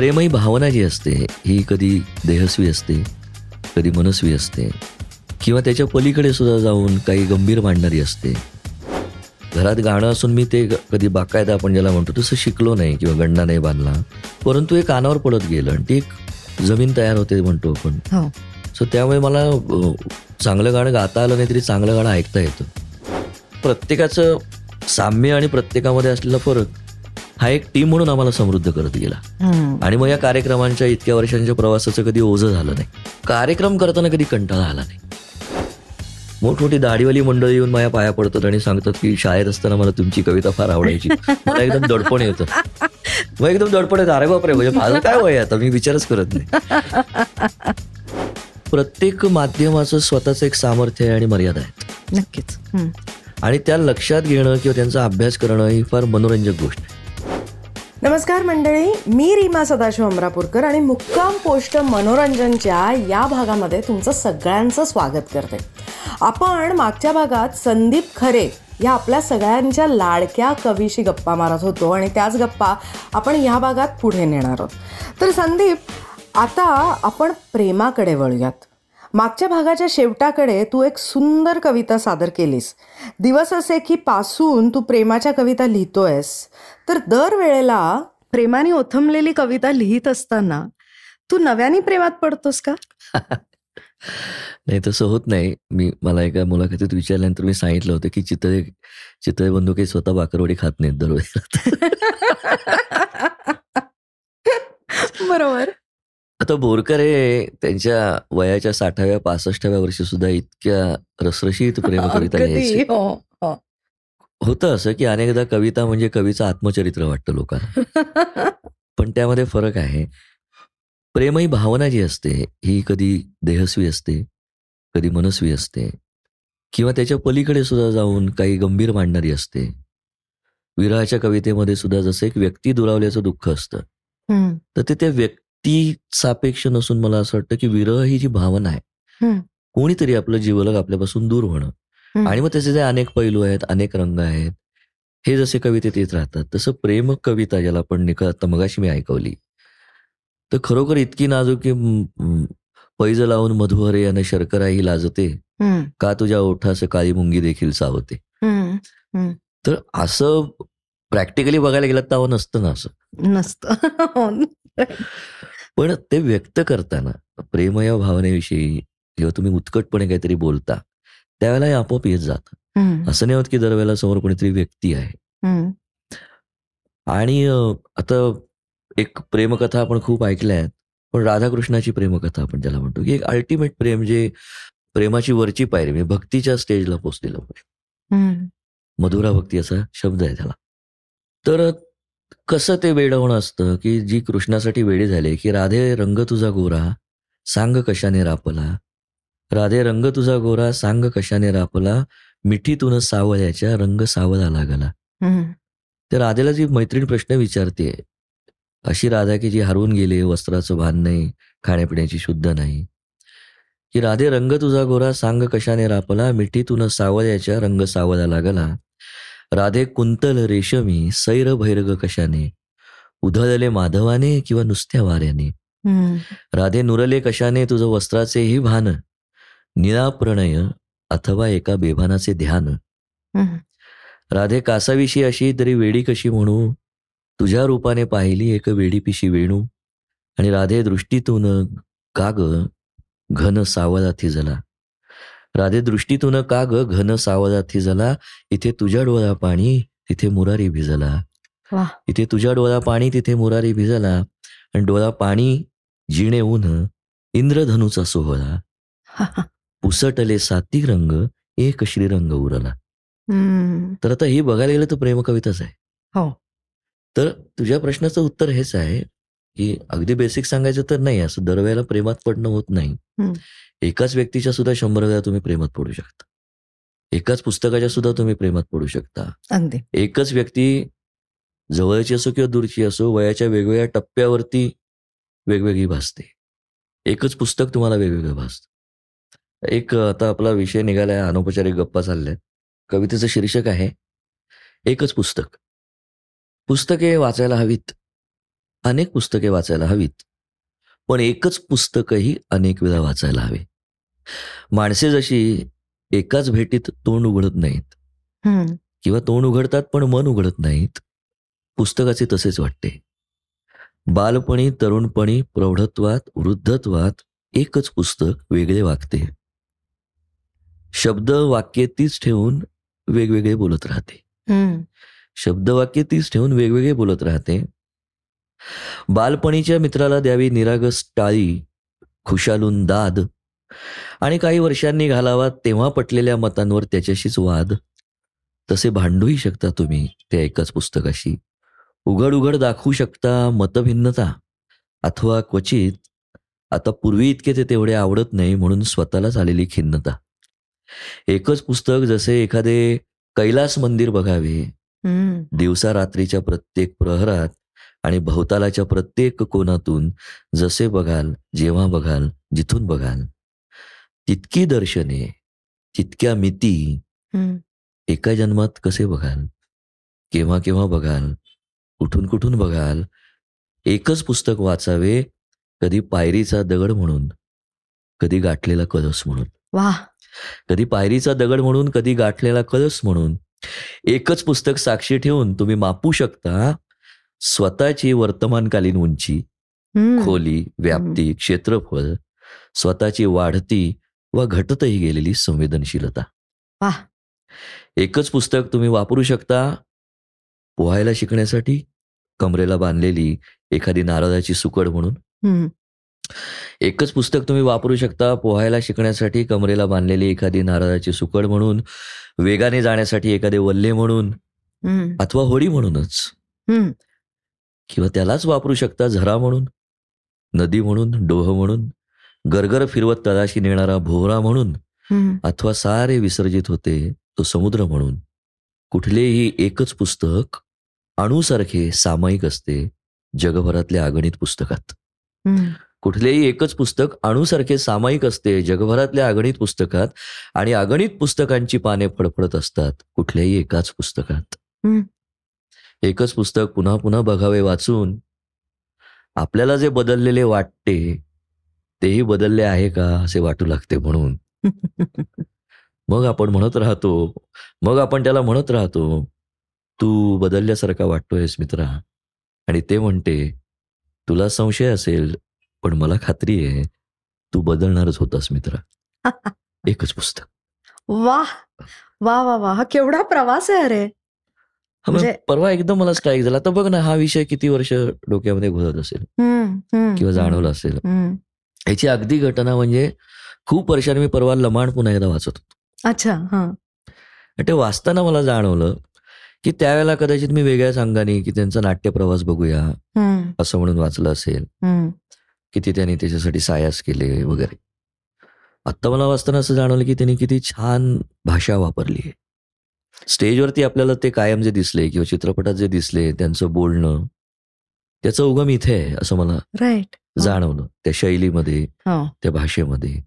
प्रेम ही भावना जी असते ही कधी देहस्वी असते कधी मनस्वी असते किंवा त्याच्या पलीकडे सुद्धा जाऊन काही गंभीर मांडणारी असते. घरात गाणं असून मी ते कधी बाकायदा आपण ज्याला म्हणतो तसं शिकलो नाही किंवा गंडा नाही बांधला. परंतु एक कानावर पडत गेलं आणि ती एक जमीन तयार होते म्हणतो आपण. हो. सो त्यामुळे मला चांगलं गाणं गाता आलं नाही तरी चांगलं गाणं ऐकता येतं. प्रत्येकाचं साम्य आणि प्रत्येकामध्ये असलेला फरक हा एक टीम म्हणून आम्हाला समृद्ध करत गेला. आणि मग या कार्यक्रमांच्या इतक्या वर्षांच्या प्रवासाचं कधी ओझं झालं नाही. कार्यक्रम करताना कधी कंटाळा आला नाही. मोठमोठी दाढीवाली मंडळी येऊन माझ्या पाया पडतात आणि सांगतात की शाळेत असताना मला तुमची कविता फार आवडायची. मला एकदम दडपण येतं. मग एकदम दडपण येतं. अरे बापरे म्हणजे माझं काय वय आता? मी विचारच करत नाही. प्रत्येक माध्यमाचं स्वतःचं एक सामर्थ्य आहे आणि मर्यादा आहे नक्कीच. आणि त्या लक्षात घेणं किंवा त्यांचा अभ्यास करणं ही फार मनोरंजक गोष्ट आहे. नमस्कार मंडळी मी रीमा सदाशिव अमरापूरकर आणि मुक्काम पोस्ट मनोरंजनच्या या भागामध्ये तुमचं सगळ्यांचं स्वागत करते. आपण मागच्या भागात संदीप खरे या आपल्या सगळ्यांच्या लाडक्या कवीशी गप्पा मारत होतो आणि त्याच गप्पा आपण या भागात पुढे नेणार आहोत. तर संदीप आता आपण प्रेमाकडे वळूयात. मागच्या भागाच्या शेवटाकडे तू एक सुंदर कविता सादर केलीस. दिवस असे की पासून तू प्रेमाच्या कविता लिहितोयस. तर दरवेळेला प्रेमाने ओथंबलेली कविता लिहित असताना तू नव्याने प्रेमात पडतोस का? नाही तसं होत नाही. मी मला एका मुलाखतीत विचारल्यानंतर मी सांगितलं होतं की चितळे चितळे बंधू काही स्वतः बाकरवडी खात नाहीत दरवेळेला. बरोबर. आता बोरकर हे त्यांच्या वयाच्या साठाव्या पासष्टाव्या वर्षी सुद्धा इतक्या रसरशीत प्रेम कविता लिहायचे. हो, हो. होतं असं की अनेकदा कविता म्हणजे कवीचं आत्मचरित्र वाटतं लोकांना. पण त्यामध्ये फरक आहे. प्रेम ही भावना जी असते ही कधी देहस्वी असते कधी मनस्वी असते. किंवा त्याच्या पलीकडे सुद्धा जाऊन काही गंभीर मांडणारी असते. विरहाच्या कवितेमध्ये सुद्धा जसं एक व्यक्ती दुरावल्याचं दुःख असतं. तर ते त्या व्यक्ती सापेक्ष नसून मला असं वाटतं की विरह ही जी भावना आहे. कोणीतरी आपलं जीवलग आपल्यापासून दूर होणं. आणि मग त्याचे जे अनेक पैलू आहेत अनेक रंग आहेत हे जसे कवितेत येत राहतात तसं प्रेम कविता ज्याला आपण निक आता मगाशी मी ऐकवली तर खरोखर इतकी नाजूक की पैज लावून मधुहरे आणि शर्करा ही लाजते का तुझ्या ओठास काळी मुंगी देखील सावते. तर असं प्रॅक्टिकली बघायला गेलं तर नसतं ना असं नसतं हो. पण ते व्यक्त करताना प्रेम या भावनेविषयी जेव्हा तुम्ही उत्कटपणे काहीतरी बोलता त्यावेळेला हे आपोआप येत जातं. असं नाही होत की दरवेळेला समोर कोणीतरी व्यक्ती आहे. आणि आता एक प्रेमकथा आपण खूप ऐकल्या आहेत पण राधाकृष्णाची प्रेमकथा आपण ज्याला म्हणतो की एक अल्टिमेट प्रेम जे प्रेमाची वरची पायरी म्हणजे भक्तीच्या स्टेजला पोचलेलं प्रेम मधुरा भक्ती असा शब्द आहे त्याला. तर कसं ते वेड होणं असतं? की जी कृष्णासाठी वेडी झाले की राधे रंग तुझा गोरा सांग कशाने रापला? राधे रंग तुझा गोरा सांग कशाने रापला? मिठीतून सावळ्याच्या रंग सावळा लागला. तर राधेला जी मैत्रीण प्रश्न विचारते अशी राधा की जी हरवून गेली वस्त्राचं भान नाही खाण्यापिण्याची शुद्ध नाही की राधे रंग तुझा गोरा सांग कशाने रापला? मिठीतून सावळ्याच्या रंग सावळा लागला. राधे कुंतल रेशमी सैर भैरग कशाने? उधळले माधवाने किंवा नुसत्या वाऱ्याने. राधे नुरले कशाने तुझं वस्त्राचेही भान? निळा प्रणय अथवा एका बेभानाचे ध्यान. राधे कासाविषयी अशी तरी वेडी कशी म्हणू? तुझ्या रूपाने पाहिली एक वेडी पिशी वेणू? आणि राधे दृष्टीतून का ग घन सावळा थिजला. राधे दृष्टीतून का ग घन सावळा थिजला इथे तुझ्या डोळा पाणी तिथे मुरारी भिजला. इथे तुझ्या डोळा पाणी तिथे मुरारी भिजला. आणि डोळा पाणी जिणे ऊन इंद्रधनुचा सोहळा. पुसटले साती रंग एक श्रीरंग उरला. तर आता ही बघायला गेलं तर प्रेमकविताच आहे. हो. तर तुझ्या प्रश्नाचं उत्तर हेच आहे. की अगदी बेसिक सांगायचं तर नाही असं दरवेळेला प्रेमात पडणं होत नाही. एकाच व्यक्तीच्या सुद्धा शंभर वेळा तुम्ही प्रेमात पडू शकता. एकाच पुस्तकाच्या सुद्धा तुम्ही प्रेमात पडू शकता. एकच व्यक्ती जवळची असो किंवा दूरची असो वयाच्या वेगवेगळ्या टप्प्यावरती वेगवेगळी भासते. एकच पुस्तक तुम्हाला वेगवेगळं भासतं. एक आता आपला विषय निघालाय अनौपचारिक गप्पा चालल्या कवितेचं शीर्षक आहे एकच पुस्तक. पुस्तके वाचायला हवीत. अनेक पुस्तके वाचायला हवीत. पण एकच पुस्तकही अनेक वेळा वाचायला हवे. माणसे जशी एकाच भेटीत तोंड उघडत नाहीत. किंवा तोंड उघडतात पण मन उघडत नाहीत पुस्तकाचे तसेच वाटते. बालपणी तरुणपणी प्रौढत्वात वृद्धत्वात एकच पुस्तक वेगळे वागते. शब्द वाक्ये तीच ठेवून वेगवेगळे बोलत राहते. शब्द वाक्ये तीच ठेवून वेगवेगळे बोलत राहते. बालपणीच्या मित्राला द्यावी निरागस टाळी खुशालून दाद. आणि काही वर्षांनी घालावा तेव्हा पटलेल्या मतांवर त्याच्याशीच वाद. तसे भांडूही शकता तुम्ही त्या एकाच पुस्तकाशी. उघड उघड दाखवू शकता मतभिन्नता. अथवा क्वचित आता पूर्वी इतके ते तेवढे आवडत नाही म्हणून स्वतःलाच आलेली खिन्नता. एकच पुस्तक जसे एखादे कैलास मंदिर बघावे. दिवसा रात्रीच्या प्रत्येक प्रहरात आणि भवतालाच्या प्रत्येक कोनातून जसे बघाल जेव्हा बघाल जिथून बघाल. तितकी दर्शने तितक्या मिती. एका जन्मात कसे बघाल? केव्हा केव्हा बघाल? कुठून कुठून बघाल? एकच पुस्तक वाचावे कधी पायरीचा दगड म्हणून कधी गाठलेला कळस म्हणून. वा कधी पायरीचा दगड म्हणून कधी गाठलेला कळस म्हणून. एकच पुस्तक साक्षी ठेवून तुम्ही मापू शकता स्वतःची वर्तमानकालीन उंची. खोली व्याप्ती क्षेत्रफळ स्वतःची वाढती व घटतही गेलेली संवेदनशीलता. एकच पुस्तक तुम्ही वापरू शकता पोहायला शिकण्यासाठी कमरेला बांधलेली एखादी नारळाची सुकड म्हणून. एकच पुस्तक तुम्ही वापरू शकता पोहायला शिकण्यासाठी कमरेला बांधलेली एखादी नारळाची सुकड म्हणून वेगाने जाण्यासाठी एखादे वल्ले म्हणून. अथवा होडी म्हणूनच. किंवा त्यालाच वापरू शकता झरा म्हणून नदी म्हणून डोह म्हणून गरगर फिरवत तळाशी नेणारा भोवरा म्हणून. अथवा सारे विसर्जित होते तो समुद्र म्हणून कुठलेही एकच पुस्तक अणूसारखे सामायिक असते जगभरातल्या अगणित पुस्तकात. कुठलेही एकच पुस्तक अणूसारखे सामायिक असते जगभरातल्या अगणित पुस्तकात आणि अगणित पुस्तकांची पाने फडफडत असतात कुठल्याही एकाच पुस्तकात. एकच पुस्तक पुन्हा पुन्हा बघावे वाचून आपल्याला जे बदललेले वाटते तेही बदलले आहे का असे वाटू लागते म्हणून. मग आपण म्हणत राहतो मग आपण त्याला म्हणत राहतो तू बदलल्यासारखा वाटतोयस मित्रा. आणि ते म्हणते तुला संशय असेल पण मला खात्री आहे तू बदलणारच होतास मित्रा. एकच पुस्तक. वा वा वा वा हा केवढा प्रवास आहे अरे. म्हणजे- परवा एकदम मला स्ट्राईक झाला आता बघ ना हा विषय किती वर्ष डोक्यामध्ये घुलत असेल. किंवा जाणवला असेल. याची अगदी घटना म्हणजे खूप वर्षांनी मी परवा लमाण पुन्हा एकदा वाचत होतो अच्छा हा ते वाचताना मला जाणवलं की त्यावेळेला कदाचित मी वेगळ्याच अंगाने की त्यांचा नाट्यप्रवास बघूया हम्म. असं म्हणून वाचलं असेल. किती त्यांनी त्याच्यासाठी सायास केले वगैरे आत्ता मला वाचताना असं जाणवलं की त्यांनी किती छान भाषा वापरली आहे स्टेजवरती आपल्याला ते कायम जे दिसले किंवा चित्रपटात जे दिसले त्यांचं बोलणं त्याचं उगम इथे आहे असं मला राईट. जाणवलं. त्या शैलीमध्ये हो. त्या भाषेमध्ये.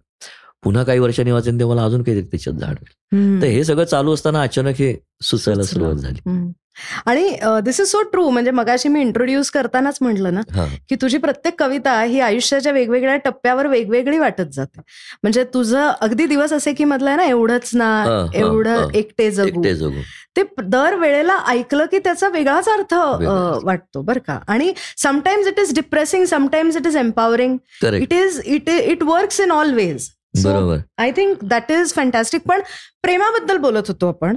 पुन्हा काही वर्षांनी वाचेन ते मला अजून काहीतरी त्याच्यात जाणवेल. तर हे सगळं चालू असताना अचानक हे सुचायला. सुरुवात झाली. आणि दिस इज सो ट्रू म्हणजे मगाशी मी इंट्रोड्यूस करतानाच म्हटलं ना की तुझी प्रत्येक कविता ही आयुष्याच्या वेगवेगळ्या टप्प्यावर वेगवेगळी वाटत जाते. म्हणजे तुझं अगदी दिवस असे की मधलं आहे ना एवढंच ना एवढं. एकटे जगू. ते दर वेळेला ऐकलं की त्याचा वेगळाच अर्थ. वाटतो बरं का? आणि sometimes it is depressing sometimes it is empowering it is it it works in all ways बरोबर. I think that is fantastic पण प्रेमाबद्दल बोलत होतो आपण.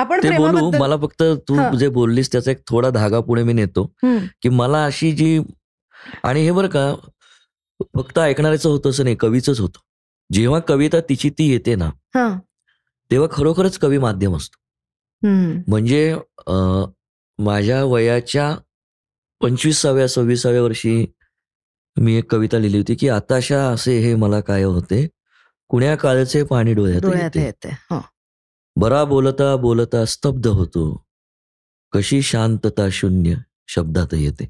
आपण ते बोलू मला फक्त तू. जे बोललीस त्याचा एक थोडा धागा पुढे मी नेतो की मला अशी जी आणि हे बरं का फक्त ऐकणाऱ्याचं होतं असं नाही कवीचंच होतं. जेव्हा कविता तिची ती येते ना तेव्हा खरोखरच कवी माध्यम असतो. म्हणजे माझ्या वयाच्या पंचवीसाव्या सव्वीसाव्या वर्षी मी एक कविता लिहिली होती की आताशा असे हे मला काय होते कुण्या काळचे पाणी डोळ्यात डोळ्यात येते. हो. बरा बोलता बोलता स्तब्ध होतो कशी शांतता शून्य शब्दात येते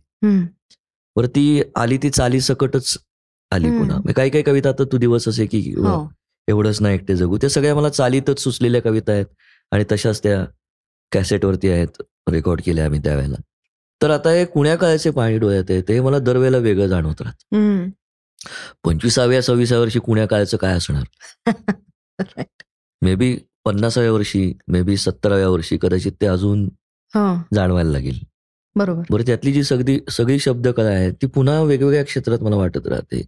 वरती आली ती चाली सकटच आली. पुन्हा मग काही काही कविता आता तू दिवस असे की हो. एवढंच ना एकटे जगू त्या सगळ्या मला चालीतच सुचलेल्या कविता आहेत आणि तशाच त्या कॅसेटवरती आहेत रेकॉर्ड केल्या आम्ही त्यावेळेला तर आता हे कुण्या काळाचे पाणी डोळ्यात आहे ते मला दरवेळेला वेगळं जाणवत राहतं. पंचवीसाव्या सव्वीसाव्या वर्षी कुण्या काळाचं काय असणार मे बी पन्नासाव्या वर्षी मे बी सत्तराव्या वर्षी कदाचित ते अजून जाणवायला लागेल बरोबर बरं त्यातली जी सगळी सगळी शब्दकला आहे ती पुन्हा वेगवेगळ्या क्षेत्रात मला वाटत राहते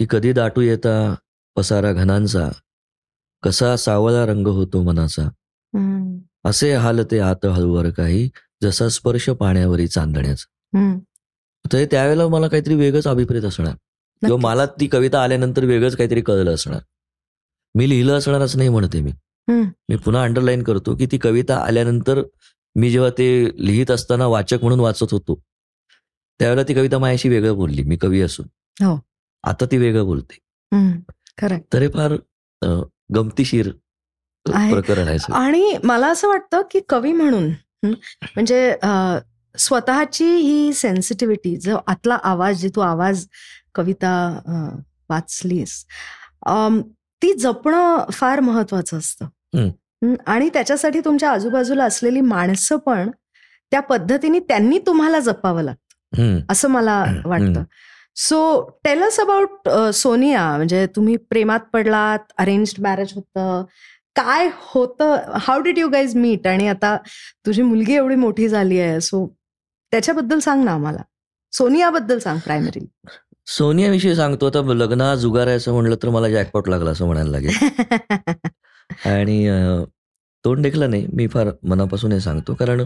की कधी दाटू येता पसारा घनांचा कसा सावळा रंग होतो मनाचा. असे हाल ते आत हळूवर काही जसा स्पर्श पाण्यावरी चांदण्याचा. तर त्यावेळेला मला काहीतरी वेगळंच अभिप्रेत असणार किंवा. मला ती कविता आल्यानंतर वेगळंच काहीतरी कळलं असणार मी लिहिलं असणार असं नाही म्हणते मी. मी पुन्हा अंडरलाईन करतो की ती कविता आल्यानंतर मी जेव्हा ते लिहित असताना वाचक म्हणून वाचत होतो त्यावेळेला ती कविता माझ्याशी वेगळं बोलली मी कवी असून हो. आता ती वेगळं बोलते तर हे फार गमतीशीर आहे. प्रकरण आहे. आणि मला असं वाटतं की कवी म्हणून म्हणजे स्वतःची ही सेन्सिटिव्हिटी जो आतला आवाज जी तू आवाज कविता वाचलीस ती जपणं फार महत्वाचं असतं आणि त्याच्यासाठी तुमच्या आजूबाजूला असलेली माणसं पण त्या पद्धतीने त्यांनी तुम्हाला जपावं लागतं. असं मला. वाटतं. So tell us about Sonia. म्हणजे तुम्ही प्रेमात पडलात अरेंज मॅरेज होतं. काय होतं? How did you guys meet आणि आता तुझी मुलगी एवढी मोठी झाली आहे सो त्याच्याबद्दल सांग ना आम्हाला. सोनियाबद्दल सांग प्रायमरी सोनियाविषयी सांगतो आता लग्न जुगारायचं म्हणलं तर मला जॅकपॉट लागला असं म्हणायला लागेल. आणि अं, तोंड देखलं नाही. मी फार मनापासून हे सांगतो. कारण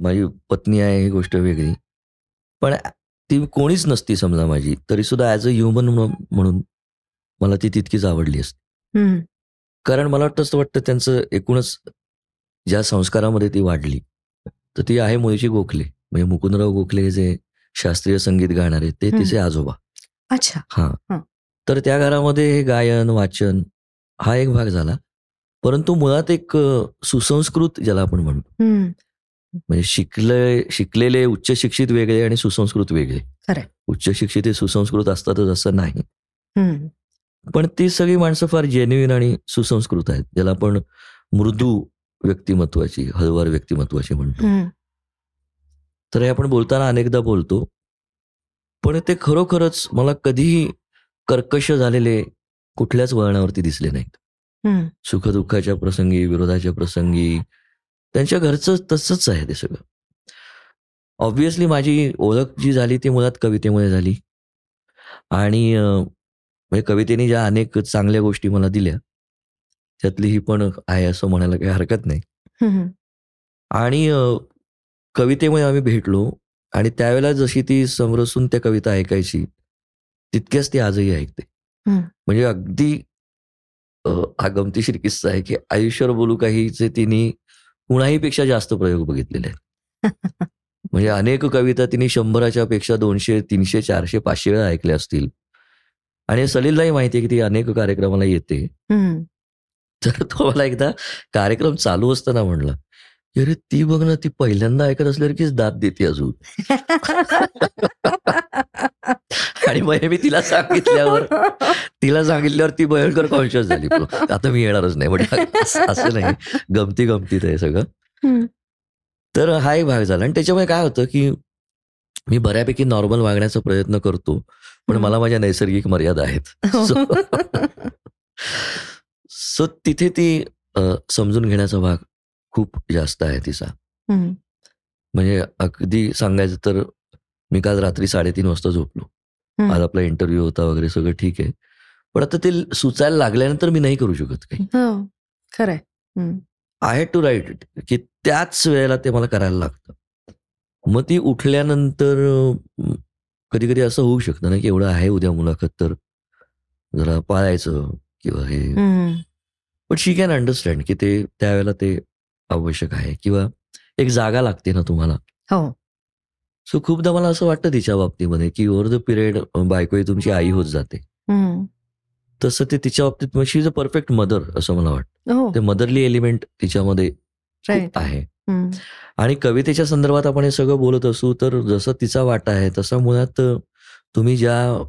माझी पत्नी आहे ही गोष्ट वेगळी. पण ती कोणीच नसती समजा माझी. तरी सुद्धा ॲज अ ह्युमन म्हणून मला ती तितकीच आवडली असती. कारण मला वाटतं असं वाटतं त्यांचं एकूणच ज्या संस्कारामध्ये ती वाढली तर ती आहे मुळशी गोखले. म्हणजे मुकुंदराव गोखले जे शास्त्रीय संगीत गाणारे ते. तिचे आजोबा. अच्छा. हा. हं. तर त्या घरामध्ये हे गायन वाचन हा एक भाग झाला. परंतु मुळात एक सुसंस्कृत ज्याला आपण म्हणतो. म्हणजे शिकले शिकलेले उच्च शिक्षित वेगळे आणि सुसंस्कृत वेगळे. उच्च शिक्षित हे सुसंस्कृत असतातच असं नाही. पण ती सगळी माणसं फार जेन्युइन आणि सुसंस्कृत आहेत ज्याला आपण मृदू व्यक्तिमत्वाची हळवार व्यक्तिमत्वाची म्हणतो. तर हे आपण बोलताना अनेकदा बोलतो. पण ते खरोखरच मला कधीही कर्कश झालेले कुठल्याच वळणावरती दिसले नाहीत. सुखदुःखाच्या प्रसंगी विरोधाच्या प्रसंगी त्यांच्या घरचं तसंच आहे ते सगळं. ऑब्विसली माझी ओळख जी झाली ती मुळात कवितेमुळे झाली. आणि म्हणजे कवितेने ज्या अनेक चांगल्या गोष्टी मला दिल्या त्यातली ही पण आहे असं म्हणायला काही हरकत नाही. आणि कवितेमुळे आम्ही भेटलो आणि त्यावेळेला जशी ती समरसून त्या कविता ऐकायची तितक्याच ती आजही ऐकते. म्हणजे अगदी हा गमतीशीर किस्सा आहे की आयुष्यावर बोलू काहीचे तिने कुणाही पेक्षा जास्त प्रयोग बघितलेले आहेत. म्हणजे अनेक कविता तिने शंभराच्या पेक्षा दोनशे तीनशे चारशे पाचशे वेळा ऐकल्या असतील. आणि सलीललाही माहिती आहे की ती अनेक कार्यक्रमाला येते. तर तो मला एकदा कार्यक्रम चालू असताना म्हणला की अरे ती बघ ना ती पहिल्यांदा ऐकत असल्यासारखीच दात देते अजून. आणि मग मी तिला सांगितल्यावर तिला सांगितल्यावर ती भयंकर कॉन्शियस झाली. आता मी येणारच नाही. म्हणजे असं नाही. गमती गमतीत आहे सगळं. तर हा एक भाग झाला. आणि त्याच्यामुळे काय होतं की मी बऱ्यापैकी नॉर्मल वागण्याचा प्रयत्न करतो पण. मला माझ्या नैसर्गिक मर्यादा आहेत. सो तिथे ती समजून घेण्याचा भाग खूप जास्त आहे तिचा. म्हणजे अगदी सांगायचं तर मी काल रात्री साडेतीन वाजता झोपलो. आज आपला इंटरव्ह्यू होता वगैरे सगळं ठीक आहे. पण आता ते सुचायला लागल्यानंतर मी नाही करू शकत काही. हो, खरंय. I had to write it की त्याच वेळेला ते मला करायला लागतं. मग ती उठल्यानंतर कधी कधी असं होऊ शकतं ना की एवढं आहे उद्या मुलाखत तर जरा पाळायचं किंवा हे. पण शी कॅन अंडरस्टँड की ते त्यावेळेला ते आवश्यक आहे. किंवा एक जागा लागते ना तुम्हाला. हो. सो खूपदा मला असं वाटतं तिच्या बाबतीमध्ये की ओव्हर द पिरियड बायको ही तुमची आई होत जाते. तसं ते तिच्या बाबतीत she is a perfect mother असं मला वाटतं. हो. ते मदरली एलिमेंट तिच्यामध्ये आहे. आणि कवितेच्या संदर्भात आपण हे सगळं बोलत असू तर जसं तिचा वाटा आहे तसा मुळात तुम्ही ज्या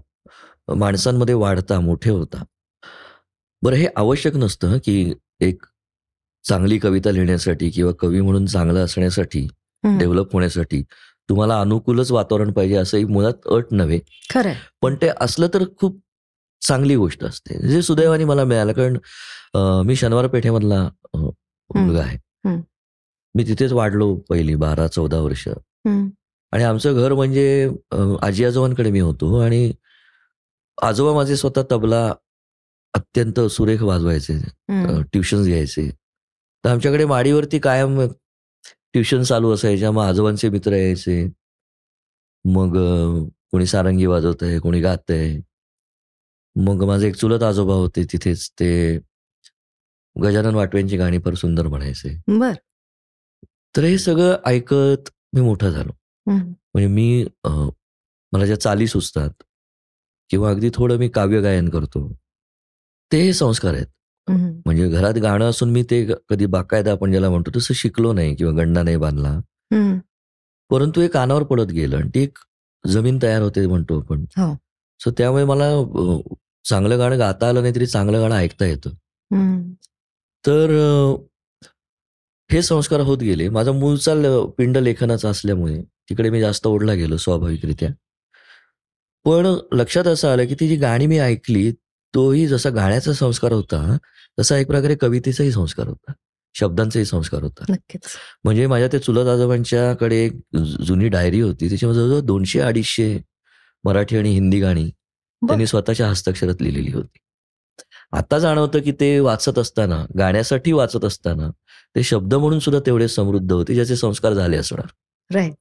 माणसांमध्ये वाढता मोठे होता. बरं हे आवश्यक नसतं की एक चांगली कविता लिहिण्यासाठी किंवा कवी म्हणून चांगलं असण्यासाठी. डेव्हलप होण्यासाठी. तुम्हाला अनुकूलच वातावरण पाहिजे असं एक मुळात अट नव्हे. खरंय. पण ते असलं तर खूप चांगली गोष्ट असते. जे सुदैवाने मला मिळालं कारण मी शनिवार पेठेमधला मुलगा आहे. मी तिथेच वाढलो पहिली बारा चौदा वर्ष. आणि आमचं घर म्हणजे आजी आजोबांकडे मी होतो आणि आजोबा माझे स्वतः तबला अत्यंत सुरेख वाजवायचे. ट्युशन्स घ्यायचे. तर आमच्याकडे माडीवरती कायम ट्युशन चालू असायच्या मग आजोबांचे मित्र यायचे. मग कोणी सारंगी वाजवत आहे कोणी गात आहे मग माझे एक चुलत आजोबा होते तिथेच ते गजानन वाटव्यांची गाणी फार सुंदर म्हणायचे. बर. तर हे सगळं ऐकत मी मोठा झालो. म्हणजे मी मला ज्या चाली सुचतात किंवा अगदी थोडं मी काव्य गायन करतो ते संस्कार आहेत. म्हणजे घरात गाणं असून मी ते कधी बाकायदा आपण ज्याला म्हणतो तसं शिकलो नाही किंवा गंडा नाही बांधला. परंतु हे कानावर पडत गेलं आणि ती एक जमीन तयार होते म्हणतो आपण हो. सो त्यामुळे मला चांगलं गाणं गाता आलं नाही तरी चांगलं गाणं ऐकता येतं. तर हे संस्कार होत गेले माझा मूळचा पिंड लेखनाचा असल्यामुळे तिकडे मी जास्त ओढला गेलो स्वाभाविकरित्या पण लक्षात असं आलं की ती जी गाणी मी ऐकली तोही जसा गाण्याचा संस्कार होता तसा एक प्रकारे कवितेचाही संस्कार होता. शब्दांचाही संस्कार होता. म्हणजे माझ्या त्या चुलत आजोबांच्याकडे एक जुनी डायरी होती. त्याच्यामध्ये जवळजवळ दोनशे अडीचशे मराठी आणि हिंदी गाणी त्यांनी स्वतःच्या हस्ताक्षरात लिहिलेली होती. आता जाणवतं की ते वाचत असताना गाण्यासाठी वाचत असताना ते शब्द म्हणून सुद्धा तेवढे समृद्ध होते ज्याचे संस्कार झाले असणार. राईट.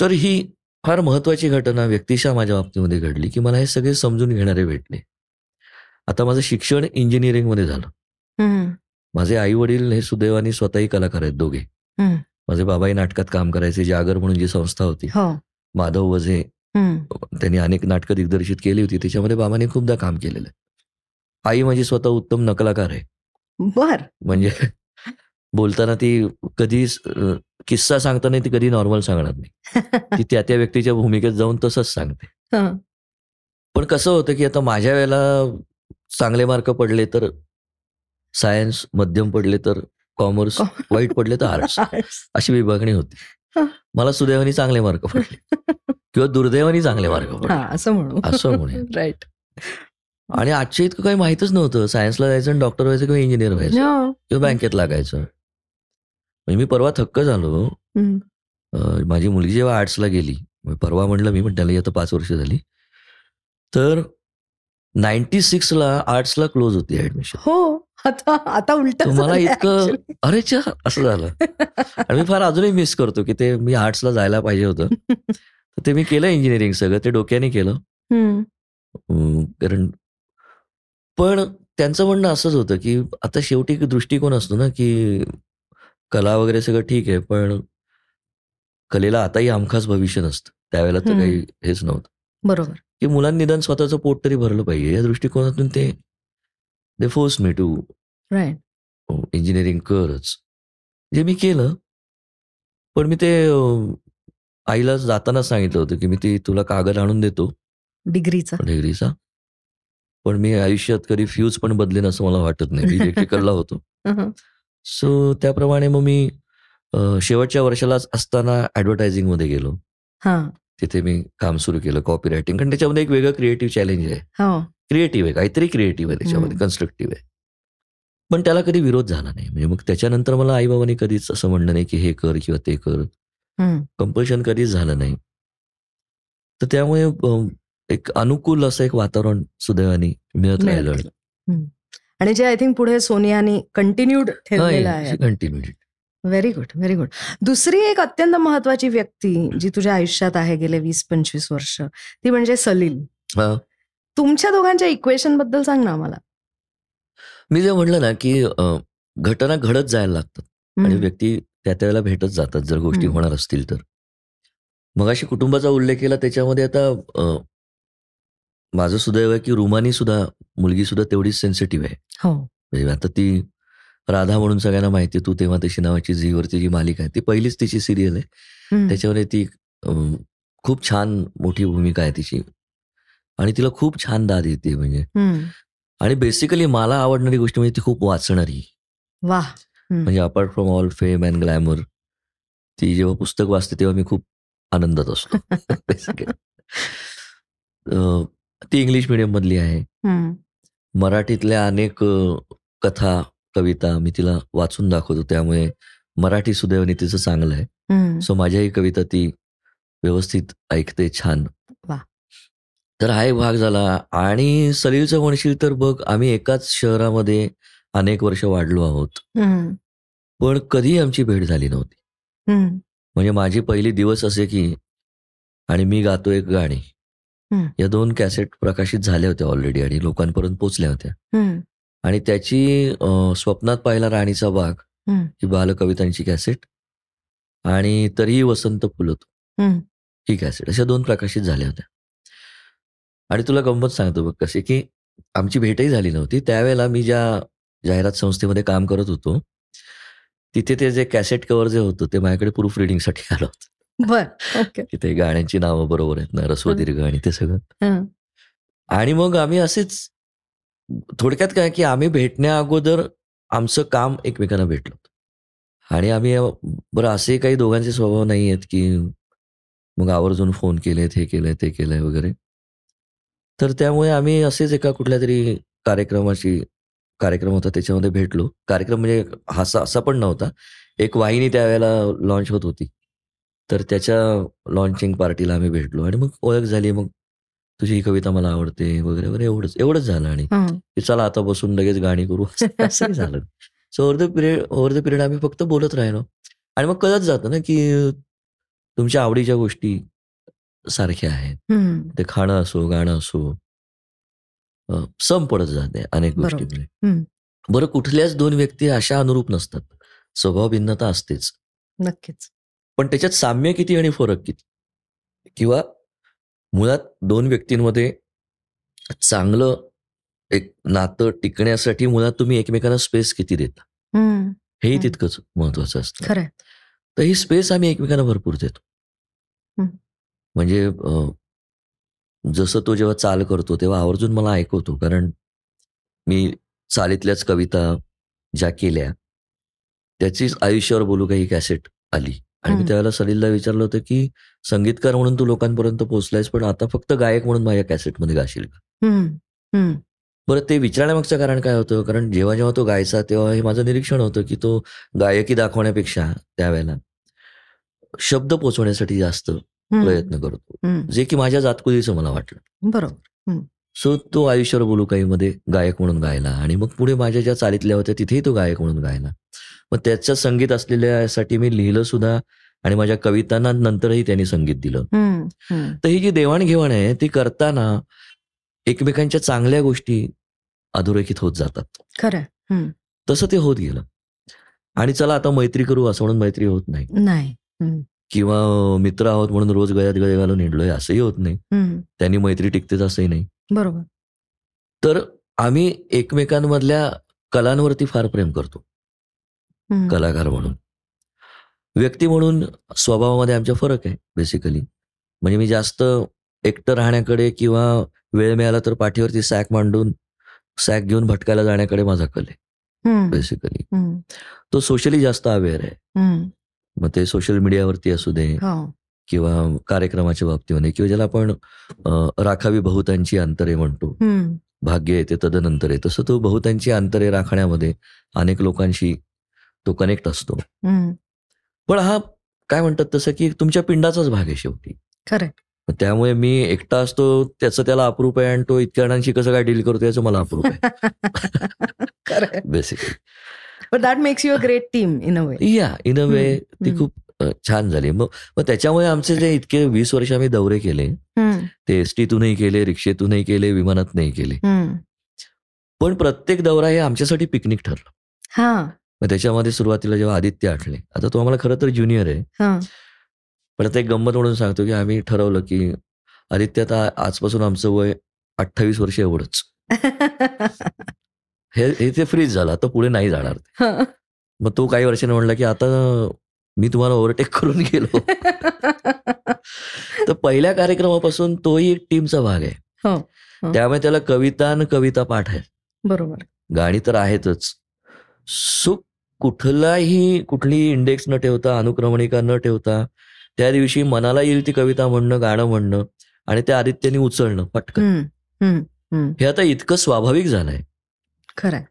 तर ही फार महत्वाची घटना व्यक्तिशा माझ्या बाबतीमध्ये घडली की मला हे सगळे समजून घेणारे भेटले. आता माझं शिक्षण इंजिनिअरिंगमध्ये झालं. माझे आई वडील हे सुदैवाने स्वतःही कलाकार आहेत दोघे. माझे बाबाही नाटकात काम करायचे जागर म्हणून जी संस्था होती. हो. माधव वझे. त्यांनी अनेक नाटकं दिग्दर्शित केली होती. त्याच्यामध्ये बाबांनी खूपदा काम केलेलं आहे. आई माझी स्वतः उत्तम नकलाकार आहे. बर. म्हणजे बोलताना ती कधी किस्सा सांगताना ती कधी नॉर्मल सांगणार नाही. ती त्या त्या व्यक्तीच्या भूमिकेत जाऊन तसंच सांगते. पण कसं होतं की आता माझ्या वेळेला चांगले मार्क पडले तर सायन्स मध्यम पडले तर कॉमर्स वाईट पडले तर आर्ट्स. अशी विभागणी होती. मला सुदैवानी चांगले मार्क पडले. किंवा दुर्दैवानी चांगले मार्क पडले. असं म्हणू. असं म्हणूया. राईट आणि आजच्या इतकं काही माहितच नव्हतं. सायन्सला जायचं आणि डॉक्टर व्हायचं किंवा इंजिनियर व्हायचं. किंवा बँकेत लागायचं. म्हणजे मी परवा थक्क झालो. माझी मुलगी जेव्हा आर्ट्सला गेली परवा म्हटलं मी त्याला आता पाच वर्ष झाली. तर नाईन्टी सिक्सला आर्ट्सला क्लोज होती ऍडमिशन हो आता आता उलट तुम्हाला इतकं अरे च्या असं झालं. आणि मी फार अजूनही मिस करतो की ते मी आर्ट्सला जायला पाहिजे होतं. तर ते मी केलं इंजिनिअरिंग सगळं ते डोक्याने केलं. कारण पण त्यांचं म्हणणं असंच होतं की आता शेवटी एक दृष्टिकोन असतो ना की कला वगैरे सगळं ठीक आहे पण कलेला आताही हमखास भविष्य नसतं. त्यावेळेला तर. काही हेच नव्हतं. बरोबर. की मुलांनी निदान स्वतःचं पोट तरी भरलं पाहिजे. या दृष्टिकोनातून ते they force me to write engineering करच. जे मी केलं पण मी ते आईला जाताना सांगितलं होतं की मी ती तुला कागद आणून देतो. डिग्रीचा. डिग्रीचा. पण मी आयुष्यात कधी फ्यूज पण बदलेन असं मला वाटत नाही. इलेक्ट्रिकलला होतो. सो त्याप्रमाणे मग मी शेवटच्या वर्षालाच असताना ऍडव्हर्टायझिंगमध्ये गेलो. तिथे मी काम सुरू केलं कॉपी रायटिंग कारण त्याच्यामध्ये एक वेगळं क्रिएटिव्ह चॅलेंज आहे. हो. क्रिएटिव्ह आहे काहीतरी क्रिएटिव्ह आहे त्याच्यामध्ये. कन्स्ट्रक्टिव्ह आहे. पण त्याला कधी विरोध झाला नाही. म्हणजे मग त्याच्यानंतर मला आईबाबांनी कधीच असं म्हणलं नाही की हे कर किंवा ते कर. कंपल्शन कधीच झालं नाही. तर त्यामुळे एक अनुकूल असं एक वातावरण सुदैवाने मिळत राहिलं. आणि जे आय थिंक पुढे सोनियानी continued continuity very good very good दुसरी एक अत्यंत महत्वाची व्यक्ती जी तुझ्या आयुष्यात आहे गेले वीस पंचवीस वर्ष ती म्हणजे सलील. तुमच्या दोघांच्या इक्वेशनबद्दल सांग ना आम्हाला. मी जे म्हणलं ना की घटना घडत जायला लागतात आणि. व्यक्ती त्या त्यावेळेला भेटत जातात जर गोष्टी. होणार असतील तर. मग अशी कुटुंबाचा उल्लेख केला त्याच्यामध्ये आता माझं सुदैव आहे की रुमानी सुद्धा मुलगी सुद्धा तेवढीच सेन्सिटिव्ह आहे. हो. म्हणजे आता ती राधा म्हणून सगळ्यांना माहिती तू तेव्हा तशी नावाची झीवरची जी मालिका आहे ती पहिलीच तिची सिरियल आहे. त्याच्यामध्ये ती खूप छान मोठी भूमिका आहे तिची. आणि तिला खूप छान दाद येते म्हणजे. आणि बेसिकली मला आवडणारी गोष्ट म्हणजे ती खूप वाचणारी. वा म्हणजे apart from all fame and glamour ती जेव्हा पुस्तक वाचते तेव्हा मी खूप आनंदात असतो. ती इंग्लिश मिडियम मधली आहे. मराठीतल्या अनेक कथा कविता मी तिला वाचून दाखवतो त्यामुळे मराठी सुदैवाने तिचं चांगलं आहे. सो माझ्याही कविता ती व्यवस्थित ऐकते छान. तर हा एक भाग झाला आणि सलीलचं म्हणशील तर बघ आम्ही एकाच शहरामध्ये अनेक वर्ष वाढलो आहोत. पण कधी आमची भेट झाली नव्हती. म्हणजे माझी पहिली दिवस असे की आणि मी गातो एक गाणी. या दोन कॅसेट प्रकाशित झाल्या होत्या ऑलरेडी आणि लोकांपर्यंत पोचल्या होत्या. आणि त्याची स्वप्नात पाहिला राणीचा बाग. ही बालकवितांची कॅसेट आणि तरीही वसंत फुलत. ही कॅसेट अशा दोन प्रकाशित झाल्या होत्या. आणि तुला गंमत सांगतो बघ कशी की आमची भेटही झाली नव्हती. त्यावेळेला मी ज्या जाहिरात संस्थेमध्ये काम करत होतो तिथे ते जे कॅसेट कव्हर जे होतं ते माझ्याकडे प्रूफ रिडिंगसाठी आलं होतं. बर तिथे गाण्यांची नावं बरोबर आहेत ना रस्व दीर्घ आणि ते सगळं. आणि मग आम्ही असेच थोडक्यात काय की आम्ही भेटण्या अगोदर आमचं काम एकमेकांना भेटलं आणि आम्ही बरं असे काही दोघांचे स्वभाव नाही आहेत की मग आवर्जून फोन केलेत हे केलंय ते केलंय वगैरे. तर त्यामुळे आम्ही असेच एका कुठल्या तरी कार्यक्रमाची कार्यक्रम होता त्याच्यामध्ये भेटलो. कार्यक्रम म्हणजे हासा असा पण नव्हता. एक वाहिनी त्यावेळेला लॉन्च होत होती. तर त्याच्या लॉन्चिंग पार्टीला आम्ही भेटलो आणि मग ओळख झाली. मग तुझी ही कविता मला आवडते वगैरे वगैरे एवढंच एवढंच झालं आणि. की चला आता बसून लगेच गाणी करू. असं झालं. So over the period over the period आम्ही फक्त बोलत राहिलो. आणि मग कळत जातं ना की तुमच्या आवडीच्या गोष्टी सारख्या आहेत. हं. ते खाणं असो गाणं असो सम पडत जाते अनेक. गोष्टीमुळे. बरं कुठल्याच दोन व्यक्ती अशा अनुरूप नसतात. स्वभाव भिन्नता असतेच. नक्कीच. पण त्याच्यात साम्य किती आणि फरक किती? किंवा मुळात दोन व्यक्तींमध्ये चांगलं एक नातं टिकण्यासाठी मुळात तुम्ही एकमेकांना स्पेस किती देता हं. हेही हं. तितकंच महत्वाचं असतं तर ही स्पेस आम्ही एकमेकांना भरपूर देतो. म्हणजे जसं तो जेव्हा चाल करतो तेव्हा आवर्जून मला ऐकवतो कारण मी चालीतल्याच कविता ज्या केल्या त्याचीच आयुष्यावर बोलू काही कॅसेट आली आणि मी. त्यावेळेला सलीलला विचारलं होतं की संगीतकार म्हणून तू लोकांपर्यंत पोहोचलायस पण आता फक्त गायक म्हणून माझ्या कॅसेटमध्ये गाशील का. बरं ते विचारण्यामागचं कारण काय होतं कारण जेव्हा जेव्हा तो गायचा तेव्हा हे माझं निरीक्षण होतं की तो गायकी दाखवण्यापेक्षा त्यावेळेला शब्द पोचवण्यासाठी जास्त. प्रयत्न करतो. जे की माझ्या जातकुलीचं मला वाटलं बरोबर सो तो आयुष्यावर बोलू काही मध्ये गायक म्हणून गायला आणि मग पुढे माझ्या ज्या चालीतल्या होत्या तिथेही तो गायक म्हणून गायला मग त्याचं संगीत असलेल्यासाठी मी लिहिलं सुद्धा आणि माझ्या कवितांना नंतरही त्यांनी संगीत दिलं. तर ही जी देवाणघेवाण आहे ती करताना एकमेकांच्या चांगल्या गोष्टी अधोरेखित होत जातात खरंय हं. तसं ते होत गेलं आणि चला आता मैत्री करू असं म्हणून मैत्री होत नाही हं. किंवा मित्र आहोत म्हणून रोज गळ्यात गळे घालून हिंडलोय असंही होत नाही. त्यांनी मैत्री टिकतेच असंही नाही बरोबर तर आम्ही एकमेकांमधल्या कलांवरती फार प्रेम करतो. कलाकार म्हणून व्यक्ती म्हणून स्वभावामध्ये आमच्या फरक आहे बेसिकली म्हणजे मी जास्त एकटं राहण्याकडे किंवा वेळ मिळाला तर पाठीवरती सॅक मांडून सॅक घेऊन भटकायला जाण्याकडे माझा कल आहे. बेसिकली. तो सोशली जास्त अवेअर आहे. मग ते सोशल मीडियावरती असू दे हो किंवा कार्यक्रमाच्या बाबतीमध्ये किंवा ज्याला आपण राखावी बहुतांची अंतरे म्हणतो. भाग्य येते तदनंतर आहे तसं तो बहुतांची अंतरे राखण्यामध्ये अनेक लोकांशी तो कनेक्ट असतो. पण हा काय म्हणतात तसं की तुमच्या पिंडाचाच भाग आहे शेवटी. मग त्यामुळे मी एकटा असतो त्याचं त्याला अप्रूप आहे आणि तो इतक्या जणांशी कसं काय डील करतो याचं मला अप्रूप आहे. Basically that makes you a great team in a way या इन अ वे ती. खूप छान झाली. मग मग त्याच्यामुळे आमचे जे इतके वीस वर्ष आम्ही दौरे केले ते एस टीतूनही केले रिक्षेतूनही केले विमानातनही केले. पण प्रत्येक दौरा हे आमच्यासाठी पिकनिक ठरलं. हा. मग त्याच्यामध्ये सुरुवातीला जेव्हा आदित्य आठले आता तो आम्हाला खरं तर ज्युनियर आहे. हा. पण आता एक गंमत म्हणून सांगतो की आम्ही ठरवलं की आदित्य आता आजपासून आमचं वय अठ्ठावीस वर्ष एवढंच. हे हे ते फ्रीज झालं आता पुढे नाही जाणार. मग तो काही वर्षाने म्हणला की आता मी तुम्हाला ओव्हरटेक करून गेलो. तर पहिल्या कार्यक्रमापासून तोही एक टीमचा भाग आहे. हो, हो. त्यामुळे त्याला कविता आणि कविता पाठ आहे बरोबर. गाणी तर आहेतच. सो कुठलाही कुठली इंडेक्स न ठेवता अनुक्रमणिका न ठेवता त्या दिवशी मनाला येईल ती कविता म्हणणं गाणं म्हणणं आणि त्या आदित्यने उचलणं पटकन. हे आता इतकं स्वाभाविक झालंय. खरंय.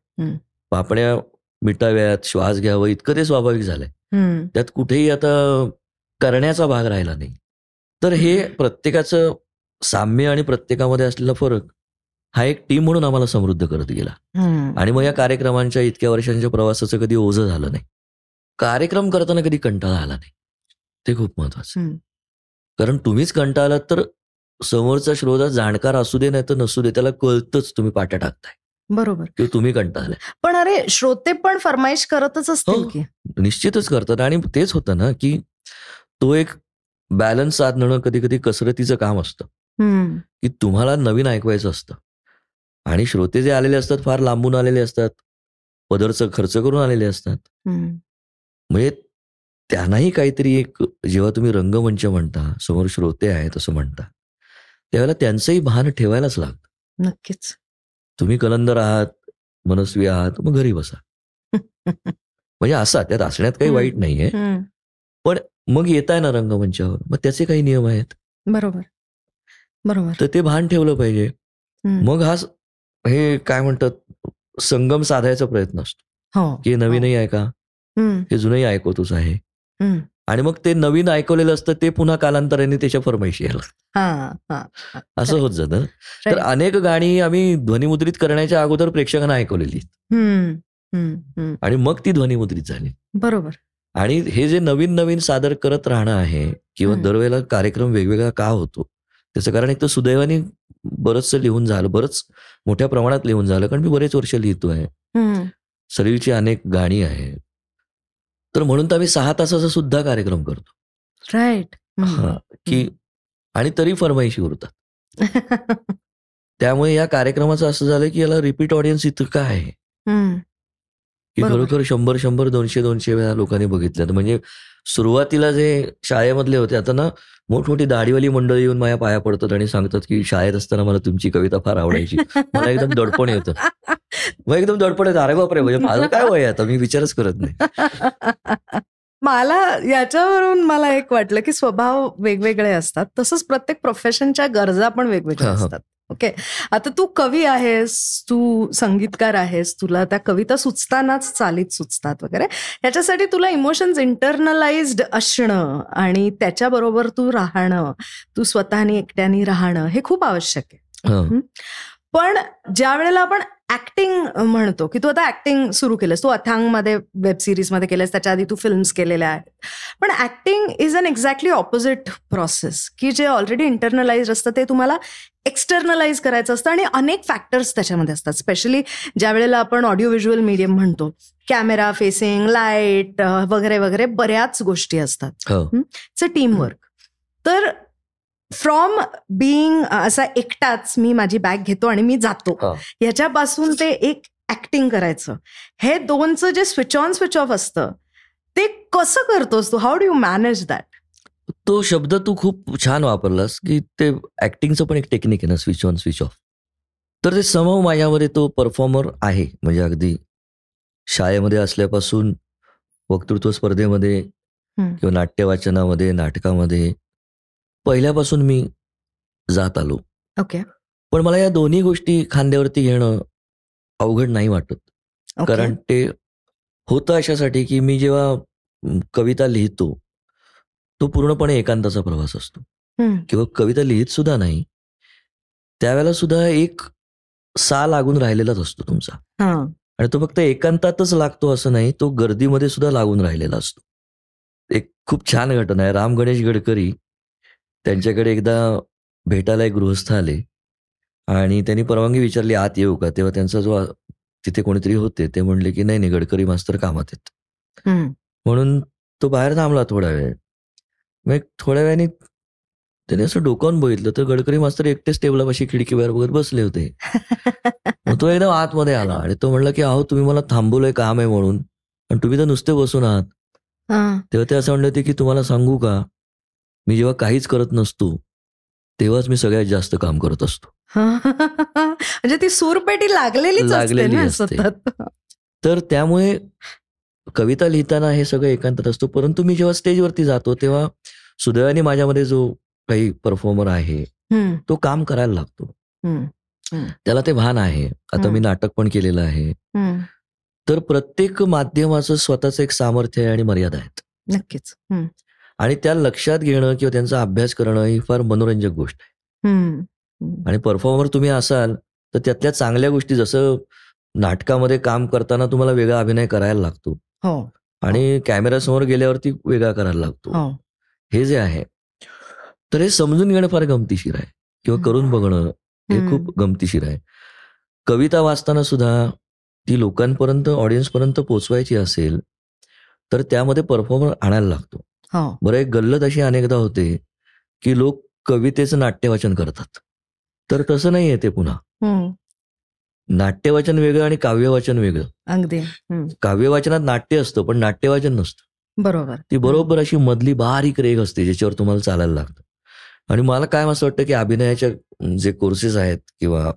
पापण्या मिटाव्यात श्वास घ्यावं इतकं ते स्वाभाविक झालंय. त्यात कुठेही आता करण्याचा भाग राहिला नाही. तर हे प्रत्येकाचं साम्य आणि प्रत्येकामध्ये असलेला फरक हा एक टीम म्हणून आम्हाला समृद्ध करत गेला. आणि मग या कार्यक्रमांच्या इतक्या वर्षांच्या प्रवासाचं कधी ओझं झालं नाही. कार्यक्रम करताना कधी कंटाळा आला नाही. ते खूप महत्वाचं. कारण तुम्हीच कंटाळलात तर समोरचा श्रोता जाणकार असू दे नाही तर नसू दे त्याला कळतच तुम्ही पाट्या टाकताय. बरोबर. किंवा तुम्ही कंटाळलाय. पण अरे श्रोते पण फरमाईश करतच असतील हो. की. निश्चितच करतात. आणि तेच होतं ना की तो एक बॅलन्स साधणं कधी कधी कसरतीचं काम असतं. की तुम्हाला नवीन ऐकवायचं असतं. आणि श्रोते जे आलेले असतात फार लांबून आलेले असतात. पदरचं खर्च करून आलेले असतात. म्हणजे त्यांनाही काहीतरी एक जेव्हा तुम्ही रंगमंच म्हणता समोर श्रोते आहेत असं म्हणता त्यावेळेला त्यांचंही भान ठेवायलाच लागतं. नक्कीच. तुम्ही कलंदर आहात मनस्वी आहात मग घरी बसा. म्हणजे असा त्यात असण्यात काही. वाईट नाहीये. हम्म, मग येताय ना रंगमंचावर मग त्याचे काही नियम आहेत. बरोबर. बरोबर. तर ते भान ठेवलं पाहिजे. मग हा हे काय म्हणतात? संगम साधायचा प्रयत्न असतो. हो की हे नवीनही ऐका हम्म, हे जुनंही ऐकवतोच आहे. आणि मग ते नवीन ऐकवलेलं असतं ते पुन्हा कालांतराने त्याच्या फरमाईशी यायला हा हा असं होत जातं. तर. अनेक गाणी आम्ही ध्वनिमुद्रित करण्याच्या अगोदर प्रेक्षकांना ऐकवलेली. आणि मग ती ध्वनिमुद्रित झाली. बरोबर. आणि हे जे नवीन नवीन सादर करत राहणं आहे किंवा. दरवेळेला कार्यक्रम वेगवेगळा का होतो त्याचं कारण एक तर सुदैवाने बरंचसं लिहून झालं बरंच मोठ्या प्रमाणात लिहून झालं कारण मी बरेच वर्ष लिहितोय. हम्म, सलीलची अनेक गाणी आहेत. तर म्हणून तर आम्ही सहा तासाचा सुद्धा कार्यक्रम करतो. राईट. की आणि तरी फरमाईशी उरतात. त्यामुळे या कार्यक्रमाचं असं झालं की याला रिपीट ऑडियन्स इतकं आहे. की. खरोखर शंभर शंभर दोनशे दोनशे वेळा लोकांनी बघितलं. म्हणजे सुरुवातीला जे शाळेमधले होते आता ना मोठमोठी दाढीवाली मंडळी येऊन माझ्या पाया पडतात आणि सांगतात की शाळेत असताना मला तुमची कविता फार आवडायची. मला एकदम दडपण येतं. मग एकदम दडपण येतं. अरे बापरे म्हणजे माझं काय वय आता? मी विचारच करत नाही. मला याच्यावरून मला एक वाटलं की स्वभाव वेगवेगळे असतात. तसंच प्रत्येक प्रोफेशनच्या गरजा पण वेगवेगळ्या. असतात. ओके आता तू कवी आहेस तू संगीतकार आहेस तुला त्या कविता सुचतानाच चालीत सुचतात वगैरे. ह्याच्यासाठी तुला इमोशन्स इंटरनलाइज्ड असणं आणि त्याच्याबरोबर तू राहणं तू स्वतःनी एकट्याने राहणं हे खूप आवश्यक आहे. पण ज्या वेळेला आपण ऍक्टिंग म्हणतो की तू आता ऍक्टिंग सुरू केलंस. तू अथांगमध्ये वेब सिरीजमध्ये केलंस त्याच्या आधी तू फिल्म्स केलेल्या आहेत. पण acting is an exactly opposite process की जे ऑलरेडी इंटरनलाइज असतं ते तुम्हाला एक्सटर्नलाइज करायचं असतं आणि अनेक फॅक्टर्स त्याच्यामध्ये असतात. स्पेशली ज्या वेळेला आपण ऑडिओ व्हिज्युअल मीडियम म्हणतो कॅमेरा फेसिंग लाइट वगैरे वगैरे बऱ्याच गोष्टी असतात. इट्स अ टीम वर्क तर फ्रॉम बिईंग असा एकटाच मी माझी बॅग घेतो आणि मी जातो. ह्याच्यापासून ते एक ऍक्टिंग करायचं. हे दोनचं जे स्विच ऑन स्विच ऑफ असतं ते कसं करतोस तू? How do you manage that तो शब्द तू खूप छान वापरलास की ते ऍक्टिंगचं पण एक टेक्निक आहे ना स्विच ऑन स्विच ऑफ तर ते समव माझ्यामध्ये तो परफॉर्मर आहे. म्हणजे अगदी शाळेमध्ये असल्यापासून वक्तृत्व स्पर्धेमध्ये. किंवा नाट्यवाचनामध्ये नाटकामध्ये पहिल्यापासून मी जात आलो. ओके. पण मला या दोन्ही गोष्टी खांद्यावरती घेणं अवघड नाही वाटत. कारण ते होतं अशासाठी की मी जेव्हा कविता लिहितो तो पूर्णपणे एकांताचा प्रवास असतो. किंवा कविता लिहित सुद्धा नाही त्यावेळेला सुद्धा एक सा लागून राहिलेलाच असतो तुमचा. आणि तो फक्त एकांतातच लागतो असं नाही तो गर्दीमध्ये सुद्धा लागून राहिलेला असतो. एक खूप छान घटना आहे. राम गणेश गडकरी त्यांच्याकडे एकदा भेटायला एक गृहस्थ आले आणि त्यांनी परवानगी विचारली आत येऊ का? तेव्हा त्यांचा जो तिथे कोणीतरी होते ते म्हणले की नाही नाही गडकरी मास्तर कामात आहेत. म्हणून तो बाहेर थांबला थोडा वेळ. मग थोड्या वेळाने त्याने असं डोकावून बघितलं तर गडकरी मास्तर एकटेच टेबलापाशी खिडकीबाहेर बघत बसले होते. मग तो एकदम आतमध्ये आला आणि तो म्हणला की अहो तुम्ही मला थांबवलंय काम आहे म्हणून आणि तुम्ही तर नुसते बसून आहात. तेव्हा ते असं म्हणले होते की तुम्हाला सांगू का? मी जेव्हा काहीच करत नसतो तेव्हाच मी सगळ्यात जास्त काम करत असतो. म्हणजे ती सूरपेटी लागलेली ना असते. सतत. तर त्यामुळे कविता लिहिताना हे सगळं एकांतात असतो परंतु मी जेव्हा स्टेजवरती जातो तेव्हा सुदैवाने माझ्यामध्ये जो काही परफॉर्मर आहे तो काम करायला लागतो. त्याला ते भान आहे. आता मी. नाटक पण केलेलं आहे. तर प्रत्येक माध्यमाचं स्वतःचं एक सामर्थ्य आहे आणि मर्यादा आहेत. नक्कीच. आणि त्या लक्षात घेणं किंवा त्यांचा अभ्यास करणं ही फार मनोरंजक गोष्ट आहे. आणि परफॉर्मर तुम्ही असाल तर त्यातल्या चांगल्या गोष्टी जसं नाटकामध्ये काम करताना तुम्हाला वेगळा अभिनय करायला लागतो. हो. आणि कॅमेऱ्यासमोर गेल्यावरती वेगळा करायला लागतो. हो. हे जे आहे तर हे समजून घेणं फार गमतीशीर आहे. किंवा करून बघणं हे. खूप गमतीशीर आहे. कविता वाचताना सुद्धा ती लोकांपर्यंत ऑडियन्सपर्यंत पोचवायची असेल तर त्यामध्ये परफॉर्मर आणायला लागतो. हो. बरं एक गल्लत अशी अनेकदा होते की लोक कवितेचं नाट्यवाचन करतात. तर तसं नाही आहे ते पुन्हा. नाट्यवाचन वेगळं आणि काव्यवाचन वेगळं. अगदी. काव्यवाचनात नाट्य असतं पण नाट्यवाचन नसतं. बरोबर. ती बरोबर अशी मधली बारीक रेग असते ज्याच्यावर तुम्हाला चालायला लागतं. आणि मला काय असं वाटतं की अभिनयाच्या जे कोर्सेस आहेत किंवा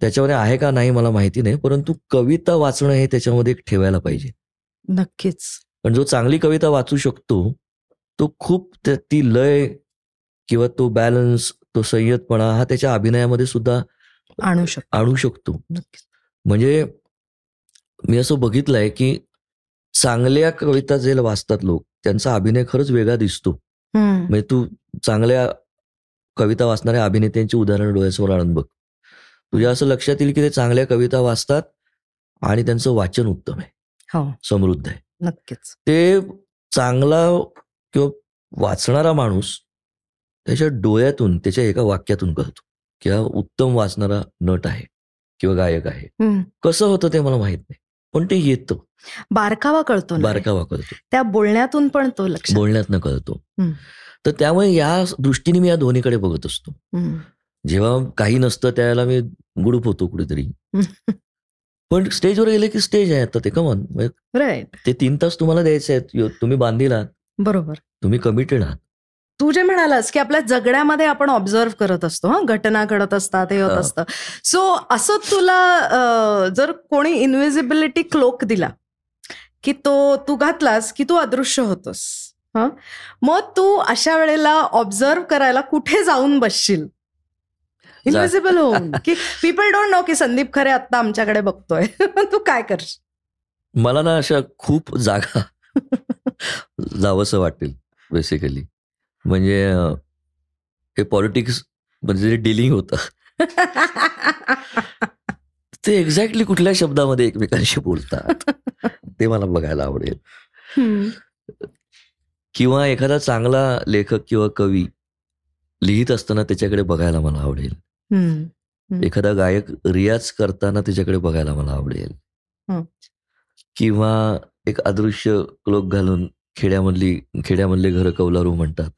त्याच्यामध्ये आहे का नाही मला माहिती नाही परंतु कविता वाचणं हे त्याच्यामध्ये ठेवायला पाहिजे. नक्कीच. पण जो चांगली कविता वाचू शकतो तो खूप ती लय किंवा तो बॅलन्स तो संयतपणा हा त्याच्या अभिनयामध्ये सुद्धा आणू शकतो. आणू शकतो. म्हणजे मी असं बघितलंय की चांगल्या कविता जे वाचतात लोक त्यांचा अभिनय खरंच वेगळा दिसतो. म्हणजे तू चांगल्या कविता वाचणाऱ्या अभिनेत्यांची उदाहरण डोळ्यासमोर आणून बघ. तुझ्या असं लक्षात येईल की ते चांगल्या कविता वाचतात आणि त्यांचं वाचन उत्तम आहे. हो. समृद्ध आहे. नक्कीच. ते चांगला किंवा वाचणारा माणूस त्याच्या डोळ्यातून त्याच्या एका वाक्यातून कळतो की हा उत्तम वाचणारा नट आहे किंवा गायक आहे. कसं होतं ते मला माहीत नाही पण ते येतं. बारकावा कळतो. बारकावा कळतो. त्या बोलण्यातून पण तो लक्ष बोलण्यातनं कळतो. तर त्यामुळे या दृष्टीने मी या दोन्हीकडे बघत असतो. जेव्हा काही नसतं त्यावेळेला मी गुडूप होतो कुठेतरी. पण स्टेजवर गेले की स्टेज आहे आता ते कमन राईट ते तीन तास तुम्हाला द्यायचे आहेत. तुम्ही बांधील आहात. बरोबर. तुम्ही कमिटेड आहात. तू जे म्हणालास की आपल्या जगण्यामध्ये आपण ऑब्झर्व करत असतो हा? घटना घडत असतात हे होत. असतं. सो असं तुला जर कोणी इनविजिबिलिटी क्लोक दिला की तो तू घातलास की तू अदृश्य होतोस हा? मग तू अशा वेळेला ऑब्झर्व करायला कुठे जाऊन बसशील? इनविजिबल होऊन. की पीपल डोंट नो की संदीप खरे आत्ता आमच्याकडे बघतोय. तू काय करशील? मला ना अशा खूप जागा जावंसं वाटेल बेसिकली म्हणजे हे पॉलिटिक्स म्हणजे जे डिलिंग होतं. ते एक्झॅक्टली कुठल्या शब्दामध्ये एकमेकांशी बोलतात. ते मला बघायला आवडेल. किंवा एखादा चांगला लेखक किंवा कवी लिहित असताना त्याच्याकडे बघायला मला आवडेल. एखादा गायक रियाज करताना त्याच्याकडे बघायला मला आवडेल. किंवा एक अदृश्य क्लोक घालून खेड्यामधली खेड्यामधले घर कौलारू म्हणतात.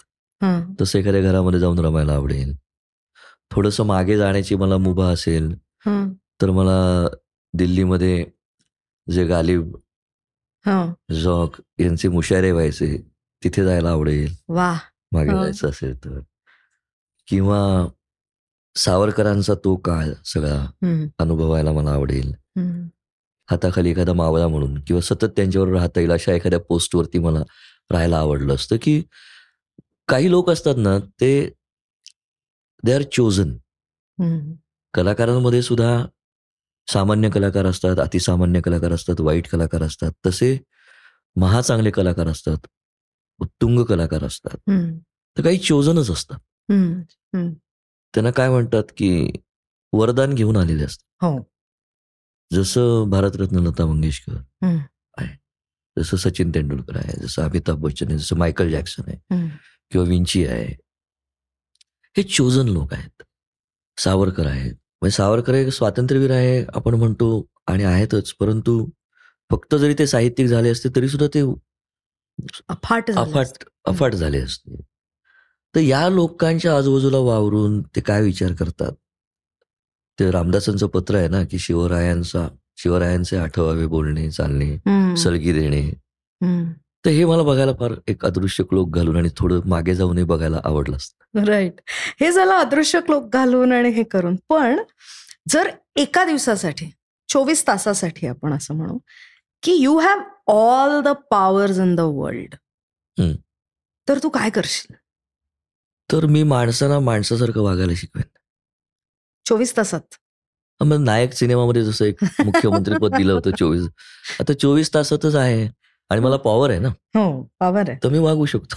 तसं एखाद्या घरामध्ये जाऊन रमायला आवडेल. थोडंसं मागे जाण्याची मला मुभा असेल तर मला दिल्लीमध्ये जे गालिब हा. झॉक यांचे मुशायरे व्हायचे तिथे जायला आवडेल. मागे. जायचं असेल तर. किंवा सावरकरांचा तो काळ सगळा अनुभवायला मला आवडेल. हाताखाली एखादा मावळा म्हणून किंवा सतत त्यांच्यावर राहता येईल अशा एखाद्या पोस्टवरती मला राहायला आवडलं असतं की काही लोक असतात ना ते दे आर चोजन. कलाकारांमध्ये सुद्धा सामान्य कलाकार असतात अतिसामान्य कलाकार असतात वाईट कलाकार असतात तसे महाचांगले कलाकार असतात उत्तुंग कलाकार असतात. तर काही चोजनच असतात. त्यांना काय म्हणतात की वरदान घेऊन आलेले असतात. हो. जसं भारतरत्न लता मंगेशकर. आहे जसं सचिन तेंडुलकर आहे जसं अमिताभ बच्चन आहे जसं मायकल जॅक्सन आहे. किंवा विंची आहे. हे चोजन लोक आहेत. सावरकर आहेत. म्हणजे सावरकर एक स्वातंत्र्यवीर आहे आपण म्हणतो आणि आहेतच. परंतु फक्त जरी ते साहित्यिक झाले असते तरी सुद्धा ते अफाट अफाट असतं. अफाट झाले असते. तर या लोकांच्या आजूबाजूला वावरून ते काय विचार करतात? ते रामदासांचं पत्र आहे ना की शिवरायांचा शिवरायांचे आठवावे बोलणे चालणे सलगी देणे. तर हे मला बघायला फार एक अदृश्य क्लोक घालून आणि थोडं मागे जाऊनही बघायला आवडलं असतं. राईट हे झालं अदृश्य क्लोक घालून आणि हे करून. पण जर एका दिवसासाठी चोवीस तासासाठी आपण असं म्हणू की you have all the powers in the world. तर तू काय करशील? तर मी माणसाला माणसासारखं वागायला शिकवेन. चोवीस तासात. मग नायक सिनेमामध्ये जसं एक मुख्यमंत्री पद दिलं होतं चोवीस. आता चोवीस तासातच आहे आणि मला पॉवर आहे ना. हो पॉवर आहे. तर मी वागू शकतो.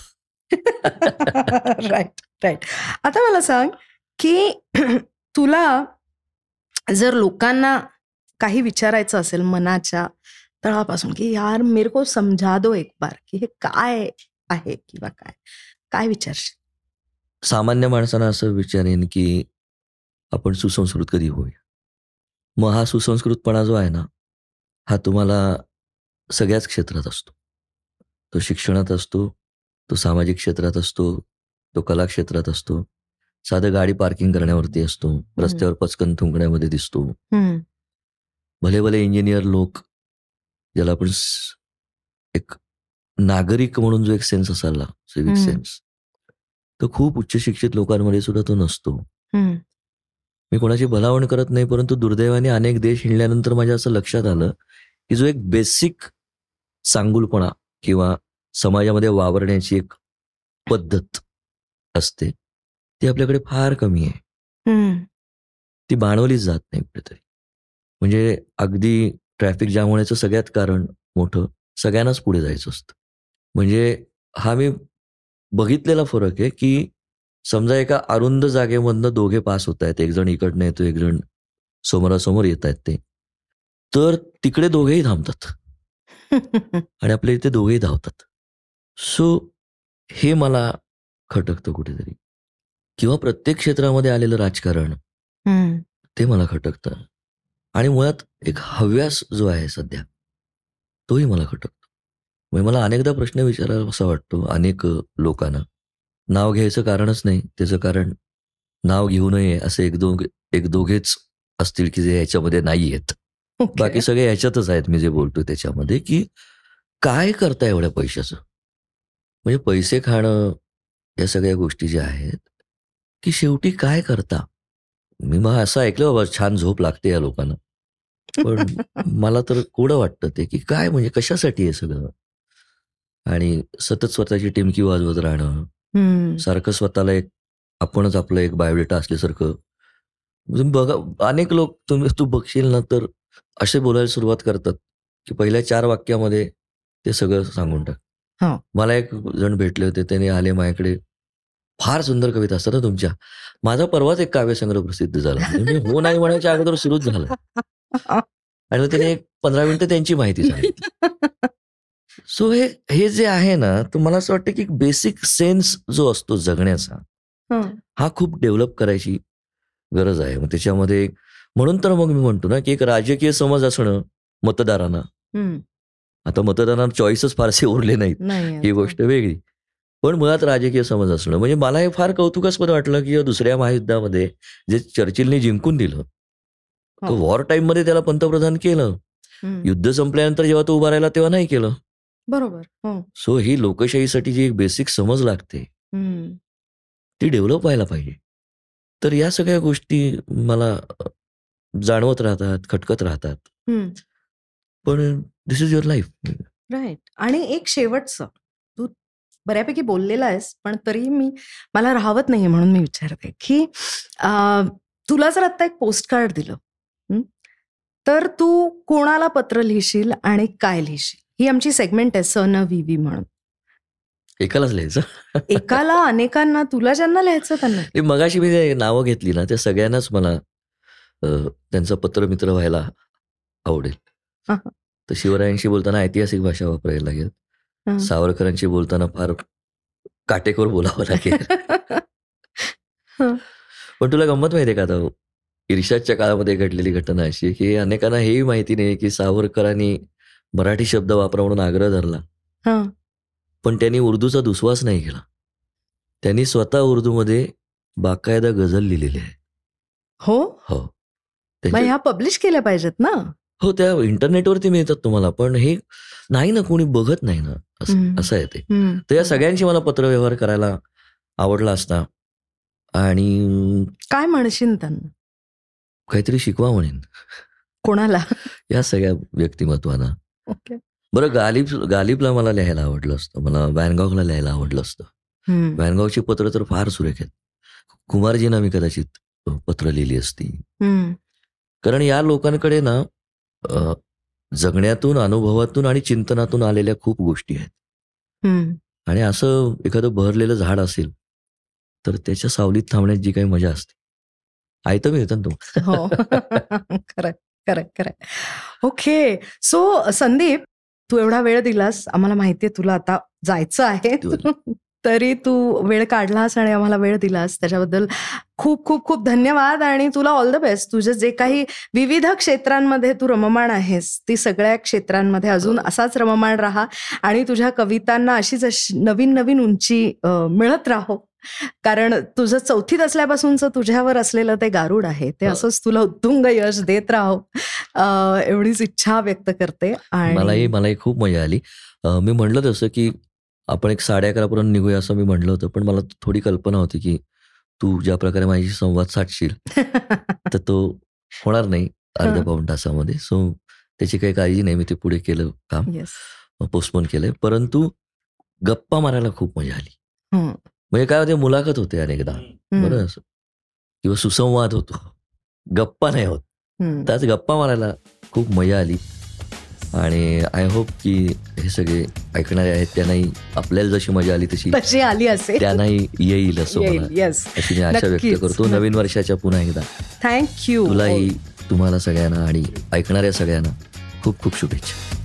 राईट राईट आता मला सांग की तुला जर लोकांना काही विचारायचं असेल मनाच्या तळापासून की यार मेरे को समजा दो एक बार की हे काय आहे किंवा काय? काय विचारशील? सामान्य माणसांना असं विचारेन की आपण सुसंस्कृत कधी होऊया? मग हा सुसंस्कृतपणा जो आहे ना हा तुम्हाला सगळ्याच क्षेत्रात असतो. तो शिक्षणात असतो तो सामाजिक क्षेत्रात असतो तो कला क्षेत्रात असतो. साधं गाडी पार्किंग करण्यावरती असतो रस्त्यावर पचकन थुंकण्यामध्ये दिसतो. भले भले इंजिनियर लोक ज्याला आपण एक नागरिक म्हणून जो एक सेन्स असायला सिविक हम्म. सेन्स तो खूप उच्च शिक्षित लोकांमध्ये सुद्धा तो नसतो. मी कोणाची भलावण करत नाही परंतु दुर्दैवाने अनेक देश हिंडल्यानंतर माझ्या असं लक्षात आलं की जो एक बेसिक चांगुलपणा किंवा समाजामध्ये वावरण्याची एक पद्धत असते ती आपल्याकडे फार कमी आहे. ती बाणवलीच जात नाही कुठेतरी. म्हणजे अगदी ट्रॅफिक जाम होण्याचं सगळ्यात कारण मोठं सगळ्यांनाच पुढे जायचं असतं. म्हणजे हा मी बघितलेला फरक आहे की समजा एका अरुंद जागेमधनं दोघे पास होत आहेत. एक जण इकडनं येतो एक जण समोरासमोर येत आहेत ते. तर तिकडे दोघेही थांबतात. आणि आपल्या इथे दोघेही धावतात. सो हे मला खटकतं कुठेतरी. किंवा प्रत्येक क्षेत्रामध्ये आलेलं राजकारण ते मला खटकतं. आणि मुळात एक हव्यास जो आहे सध्या तोही मला खटकतो. म्हणजे मला अनेकदा प्रश्न विचारायला असा वाटतो अनेक लोकांना. नाव घ्यायचं कारणच नाही त्याचं कारण नाव घेऊ नये असे एक दोघ एक दोघेच असतील की जे ह्याच्यामध्ये नाही आहेत. Okay. बाकी सगळे ह्याच्यातच आहेत मी जे बोलतोय त्याच्यामध्ये की काय करता एवढ्या पैशाचं? म्हणजे पैसे खाणं या सगळ्या गोष्टी ज्या आहेत की शेवटी काय करता? मी मग असं ऐकलं बाबा छान झोप लागते या लोकांना. पण मला तर कोडं वाटतं ते की काय म्हणजे कशासाठी हे सगळं? आणि सतत स्वतःची टिमकी वाजवत राहणं. सारखं स्वतःला एक आपणच आपलं एक बायोडेटा असल्यासारखं. बघा अनेक लोक तुम्ही तू बघशील ना तर असे बोलायला सुरुवात करतात की पहिल्या चार वाक्यामध्ये ते सगळं सांगून टाक. हो. मला एक जण भेटले होते त्याने आले माझ्याकडे. फार सुंदर कविता असतात ना तुमच्या. माझा परवाच एक काव्यसंग्रह प्रसिद्ध झाला. म्हणजे मी हो नाही म्हणायच्या अगोदर सुरूच झालं. आणि मग त्याने एक पंधरा मिनिटं त्यांची माहिती सांगितली. सो हे हे जे आहे ना तर मला असं वाटतं की बेसिक सेन्स जो असतो जगण्याचा हं, खूप डेव्हलप करायची गरज आहे. मग त्याच्यामध्ये म्हणून तर मग मी म्हणतो ना की एक राजकीय समज असणं मतदारांना. आता मतदारांना चॉईसच फारसे उरले नाहीत. नाही ही गोष्ट वेगळी. पण मुळात राजकीय समज असणं म्हणजे मला हे फार कौतुकास्पद वाटलं की दुसऱ्या महायुद्धामध्ये जे चर्चिलने जिंकून दिलं हो. वॉर टाइममध्ये त्याला पंतप्रधान केलं. युद्ध संपल्यानंतर जेव्हा तो उभा राहिला तेव्हा नाही केलं. बरोबर हो. सो ही लोकशाहीसाठी जी एक बेसिक समज लागते हम्म, ती डेव्हलप व्हायला पाहिजे. तर या सगळ्या गोष्टी मला जाणवत राहतात खटकत राहतात. हम्म. पण this is your life right आणि एक शेवटचं तू बऱ्यापैकी बोललेला आहेस पण तरी मी मला राहवत नाहीये म्हणून मी विचारते की अं, तुला जर आता एक पोस्ट कार्ड दिलं हं, तर तू कोणाला पत्र लिहिशील आणि काय लिहिशील? ही आमची सेगमेंट आहे स न व्ही व्ही म्हणून. एकालाच लिहायचं? एकाला अनेकांना तुला ज्यांना लिहायचं त्यांना. मगाशी मी जे नावं घेतली ना त्या सगळ्यांनाच मला त्यांचा पत्रमित्र व्हायला आवडेल. तर शिवरायांशी बोलताना ऐतिहासिक भाषा वापरायला लागेल. सावरकरांशी बोलताना फार काटेकोर बोलावं लागेल. पण तुला गंमत माहितीये का? आता इर्षादच्या काळामध्ये घडलेली घटना अशी की अनेकांना हेही माहिती नाही की सावरकरांनी मराठी शब्द वापरा म्हणून आग्रह धरला. हं, पण त्यांनी उर्दूचा दुस्वास नाही केला. त्यांनी स्वतः उर्दूमध्ये बाकायदा गझल लिहिलेली आहे. हो? हो. मग त्यांच्या- ह्या पब्लिश केल्या पाहिजेत ना? हो त्या इंटरनेटवरती मिळतात तुम्हाला पण हे नाही ना कोणी बघत नाही ना. असं हम्म. असं आहे ते. तर या सगळ्यांशी मला पत्रव्यवहार करायला आवडला असता आणि काय म्हणशील त्यांना? काहीतरी शिकवा म्हणेन. कोणाला? या सगळ्या व्यक्तिमत्वांना. बरं गालिब गालिबला मला लिहायला आवडलं असतं. मला वॅनगॉगला लिहायला आवडलं असतं. हम्म, वॅनगॉगची पत्र तर फार सुरेख आहेत. कुमारजींना मी कदाचित पत्र लिहिली असती. कारण या लोकांकडे ना जगण्यातून अनुभवातून आणि चिंतनातून आलेल्या खूप गोष्टी आहेत. आणि असं एखादं बहरलेलं झाड असेल तर त्याच्या सावलीत थांबण्यात जी काही मजा असते. आयतं मिळतं ना तो हो खरं खरं ओके सो संदीप तू एवढा वेळ दिलास आम्हाला माहितीये तुला आता जायचं आहे. तरी तू वेळ काढलास आणि आम्हाला वेळ दिलास. त्याच्याबद्दल खूप खूप खूप धन्यवाद आणि तुला ऑल द बेस्ट तुझे जे काही विविध क्षेत्रांमध्ये तू रममाण आहेस ती सगळ्या क्षेत्रांमध्ये अजून असाच रममाण राहा आणि तुझ्या कवितांना अशीच अशी नवीन नवीन उंची मिळत राहो. कारण तुझं चौथीत असल्यापासूनच तुझ्यावर असलेलं ते गारुड आहे. ते हो. असंच तुला उत्तुंग यश देत राहो एवढीच इच्छा व्यक्त करते मलाही आणि मलाही खूप मजा आली. मी म्हणलं तसं की आपण एक साडे अकरापर्यंत निघूया असं मी म्हणलं होतं. पण मला थोडी कल्पना होती की तू ज्या प्रकारे माझी संवाद साधशील तर तो होणार नाही अर्ध्या. पाऊण तासामध्ये. सो त्याची काही काळजी नाही. मी ते पुढे केलं काम. पोस्टपोन केलंय. परंतु गप्पा मारायला खूप मजा आली. म्हणजे काय होते मुलाखत होते अनेकदा बरं किंवा सुसंवाद होतो. गप्पा नाही होत. त्याच गप्पा मारायला खूप मजा आली. आणि आय होप की हे सगळे ऐकणारे आहेत त्यांनाही आपल्याला जशी मजा आली तशी तशी आली असेल. त्यांनाही येईल असं मला अशी मी आशा व्यक्त करतो. नवीन वर्षाच्या पुन्हा एकदा. थँक्यू तुलाही तुम्हाला सगळ्यांना आणि ऐकणाऱ्या सगळ्यांना खूप खूप शुभेच्छा.